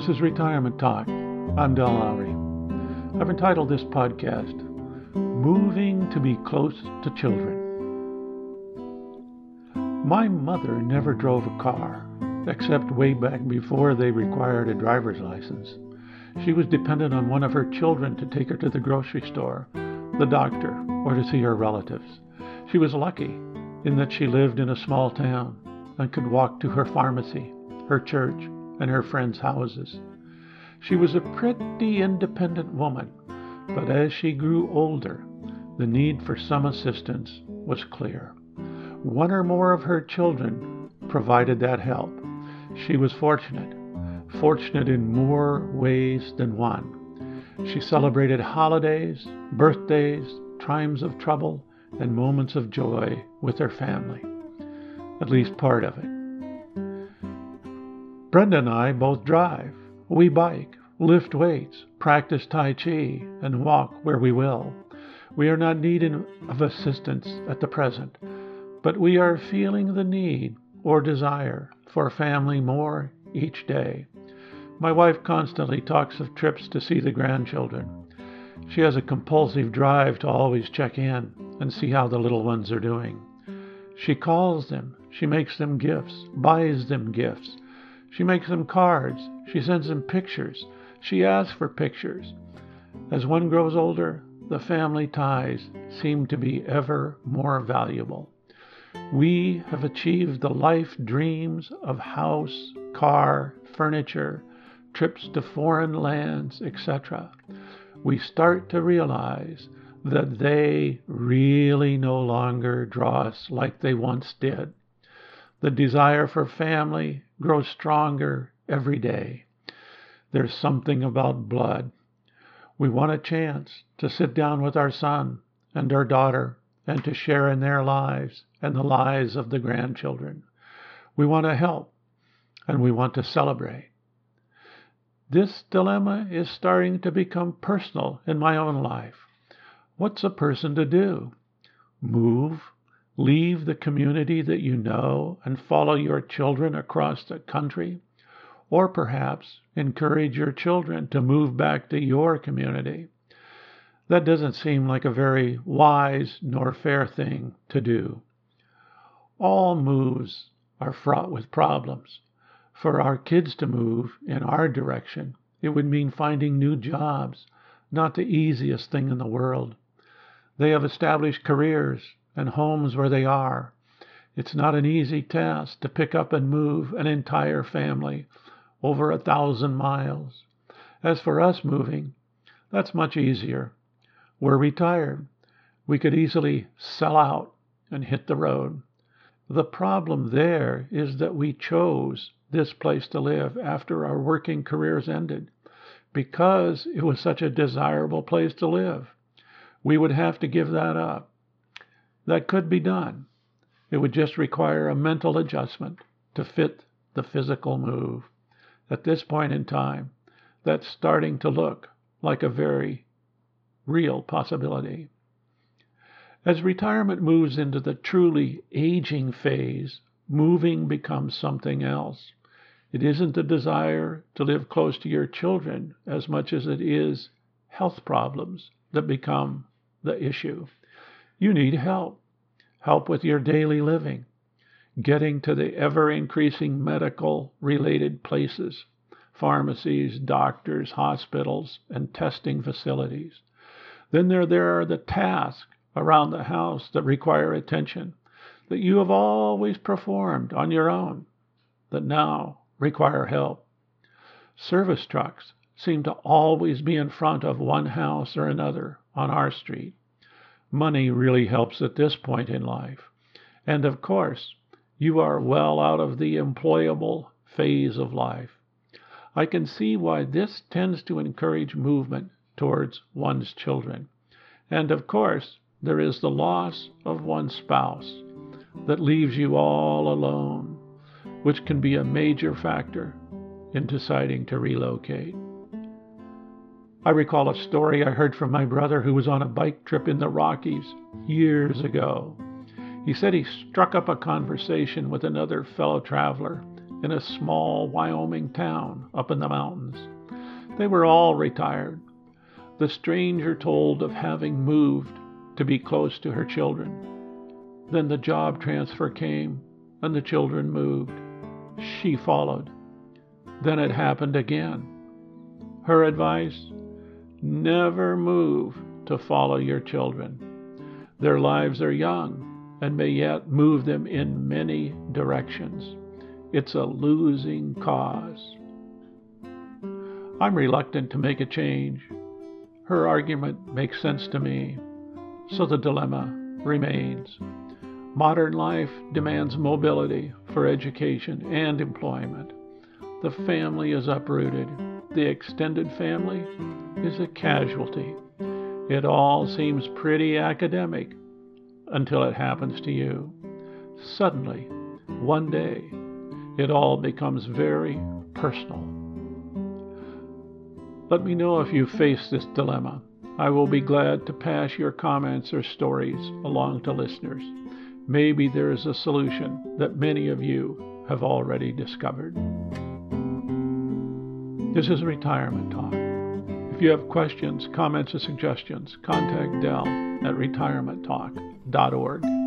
This is Retirement Talk. I'm Del Lowry. I've entitled this podcast, Moving to Be Close to Children. My mother never drove a car, except way back before they required a driver's license. She was dependent on one of her children to take her to the grocery store, the doctor, or to see her relatives. She was lucky in that she lived in a small town and could walk to her pharmacy, her church, and her friends' houses. She was a pretty independent woman, but as she grew older, the need for some assistance was clear. One or more of her children provided that help. She was fortunate, fortunate in more ways than one. She celebrated holidays, birthdays, times of trouble, and moments of joy with her family. At least part of it. Brenda and I both drive. We bike, lift weights, practice Tai Chi, and walk where we will. We are not needing of assistance at the present, but we are feeling the need or desire for family more each day. My wife constantly talks of trips to see the grandchildren. She has a compulsive drive to always check in and see how the little ones are doing. She calls them, she makes them gifts, buys them gifts. She makes them cards, she sends them pictures, she asks for pictures. As one grows older, the family ties seem to be ever more valuable. We have achieved the life dreams of house, car, furniture, trips to foreign lands, etc. We start to realize that they really no longer draw us like they once did. The desire for family grows stronger every day. There's something about blood. We want a chance to sit down with our son and our daughter and to share in their lives and the lives of the grandchildren. We want to help and we want to celebrate. This dilemma is starting to become personal in my own life. What's a person to do? Move, leave the community that you know and follow your children across the country? Or perhaps encourage your children to move back to your community? That doesn't seem like a very wise nor fair thing to do. All moves are fraught with problems. For our kids to move in our direction, it would mean finding new jobs, not the easiest thing in the world. They have established careers and homes where they are. It's not an easy task to pick up and move an entire family over a thousand miles. As for us moving, that's much easier. We're retired. We could easily sell out and hit the road. The problem there is that we chose this place to live after our working careers ended because it was such a desirable place to live we would have to give that up. That could be done. It would just require a mental adjustment to fit the physical move. At this point in time, that's starting to look like a very real possibility. As retirement moves into the truly aging phase, moving becomes something else. It isn't the desire to live close to your children as much as it is health problems that become the issue. You need help. Help with your daily living, getting to the ever increasing medical related places, pharmacies, doctors, hospitals, and testing facilities. Then there, there are the tasks around the house that require attention that you have always performed on your own that now require help. Service trucks seem to always be in front of one house or another on our street. Money really helps at this point in life. And of course, you are well out of the employable phase of life. I can see why this tends to encourage movement towards one's children. And of course, there is the loss of one's spouse that leaves you all alone, which can be a major factor in deciding to relocate. I recall a story I heard from my brother who was on a bike trip in the Rockies years ago. He said he struck up a conversation with another fellow traveler in a small Wyoming town up in the mountains. They were all retired. The stranger told of having moved to be close to her children. Then the job transfer came and the children moved. She followed. Then it happened again. Her advice never move to follow your children. Their lives are young and may yet move them in many directions. It's a losing cause. I'm reluctant to make a change. Her argument makes sense to me, so the dilemma remains. Modern life demands mobility for education and employment. The family is uprooted. The extended family is a casualty. It all seems pretty academic until it happens to you. Suddenly, one day, it all becomes very personal. Let me know if you face this dilemma. I will be glad to pass your comments or stories along to listeners. Maybe there is a solution that many of you have already discovered. This is Retirement Talk. If you have questions, comments, or suggestions, contact Del at retirementtalk.org.